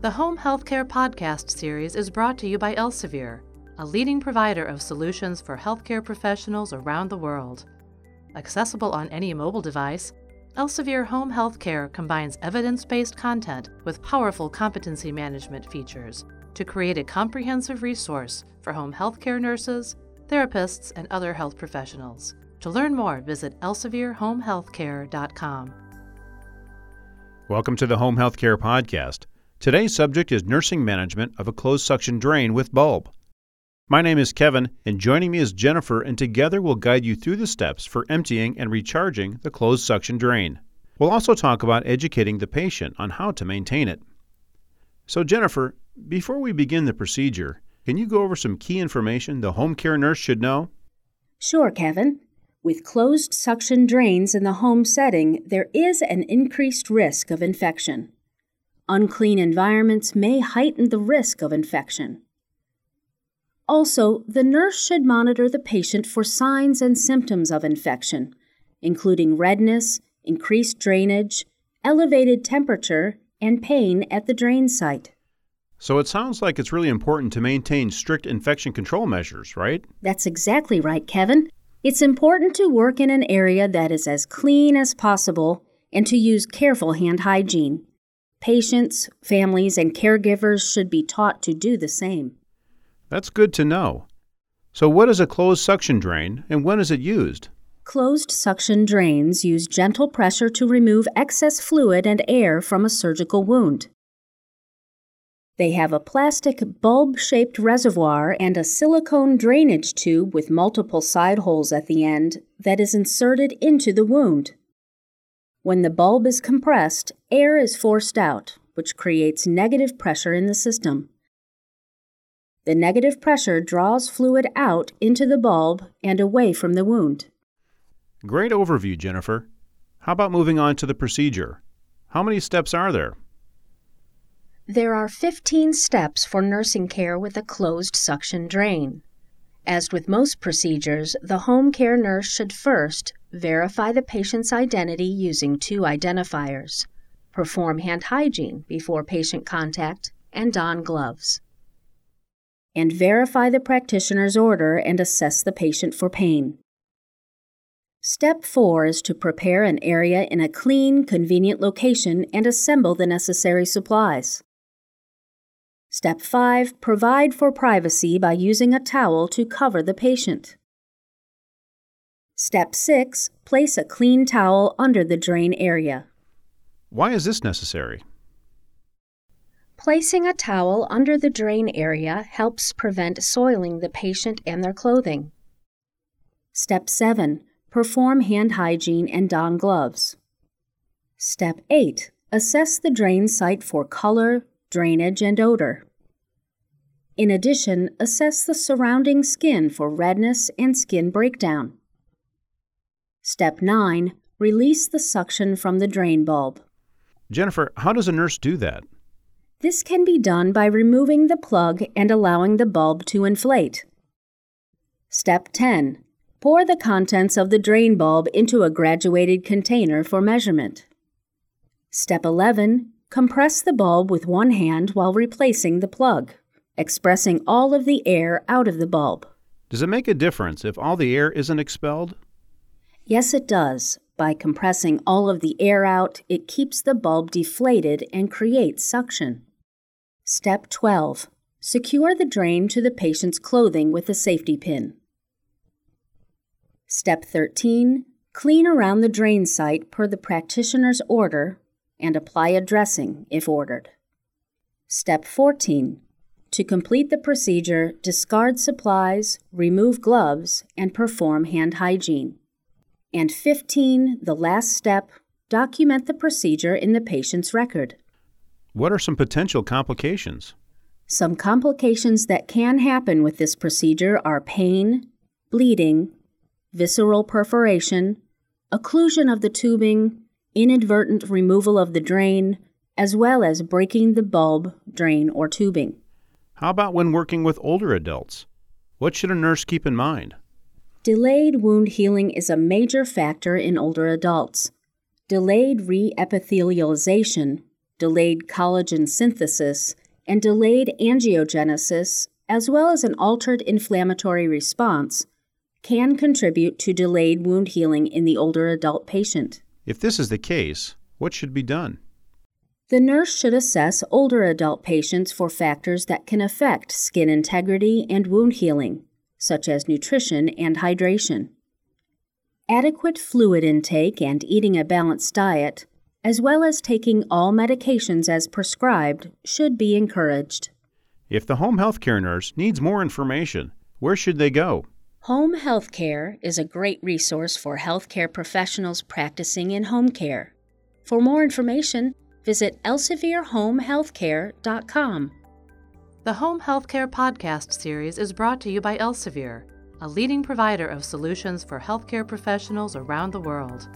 The Home Healthcare Podcast series is brought to you by Elsevier, a leading provider of solutions for healthcare professionals around the world. Accessible on any mobile device, Elsevier Home Healthcare combines evidence based content with powerful competency management features to create a comprehensive resource for home healthcare nurses, therapists, and other health professionals. To learn more, visit elsevierhomehealthcare.com. Welcome to the Home Healthcare Podcast. Today's subject is nursing management of a closed suction drain with bulb. My name is Kevin, and joining me is Jennifer, and together we'll guide you through the steps for emptying and recharging the closed suction drain. We'll also talk about educating the patient on how to maintain it. So, Jennifer, before we begin the procedure, can you go over some key information the home care nurse should know? Sure, Kevin. With closed suction drains in the home setting, there is an increased risk of infection. Unclean environments may heighten the risk of infection. Also, the nurse should monitor the patient for signs and symptoms of infection, including redness, increased drainage, elevated temperature, and pain at the drain site. So it sounds like it's really important to maintain strict infection control measures, right? That's exactly right, Kevin. It's important to work in an area that is as clean as possible and to use careful hand hygiene. Patients, families, and caregivers should be taught to do the same. That's good to know. So, what is a closed suction drain and when is it used? Closed suction drains use gentle pressure to remove excess fluid and air from a surgical wound. They have a plastic bulb shaped reservoir and a silicone drainage tube with multiple side holes at the end that is inserted into the wound. When the bulb is compressed, air is forced out, which creates negative pressure in the system. The negative pressure draws fluid out into the bulb and away from the wound. Great overview, Jennifer. How about moving on to the procedure? How many steps are there? There are 15 steps for nursing care with a closed suction drain. As with most procedures, the home care nurse should first verify the patient's identity using two identifiers, perform hand hygiene before patient contact, and don gloves. And verify the practitioner's order and assess the patient for pain. Step 4 is to prepare an area in a clean, convenient location and assemble the necessary supplies. Step 5 Provide for privacy by using a towel to cover the patient. Step 6 Place a clean towel under the drain area. Why is this necessary? Placing a towel under the drain area helps prevent soiling the patient and their clothing. Step 7 Perform hand hygiene and don gloves. Step 8 Assess the drain site for color, drainage, and odor. In addition, assess the surrounding skin for redness and skin breakdown. Step 9 Release the suction from the drain bulb. Jennifer, how does a nurse do that? This can be done by removing the plug and allowing the bulb to inflate. Step 10 Pour the contents of the drain bulb into a graduated container for measurement. Step 11 Compress the bulb with one hand while replacing the plug, expressing all of the air out of the bulb. Does it make a difference if all the air isn't expelled? Yes, it does. By compressing all of the air out, it keeps the bulb deflated and creates suction. Step 12 Secure the drain to the patient's clothing with a safety pin. Step 13 Clean around the drain site per the practitioner's order and apply a dressing if ordered. Step 14. To complete the procedure, discard supplies, remove gloves, and perform hand hygiene. And 15. The last step, document the procedure in the patient's record. What are some potential complications? Some complications that can happen with this procedure are pain, bleeding, visceral perforation, occlusion of the tubing, inadvertent removal of the drain, as well as breaking the bulb, drain, or tubing. How about when working with older adults? What should a nurse keep in mind? Delayed wound healing is a major factor in older adults. Delayed re-epithelialization, delayed collagen synthesis, and delayed angiogenesis, as well as an altered inflammatory response, can contribute to delayed wound healing in the older adult patient. If this is the case, what should be done? The nurse should assess older adult patients for factors that can affect skin integrity and wound healing, such as nutrition and hydration. Adequate fluid intake and eating a balanced diet, as well as taking all medications as prescribed, should be encouraged. If the home health care nurse needs more information, where should they go? Home health care is a great resource for healthcare professionals practicing in home care. For more information, visit elsevierhomehealthcare.com. The Home Healthcare Podcast series is brought to you by Elsevier, a leading provider of solutions for healthcare professionals around the world.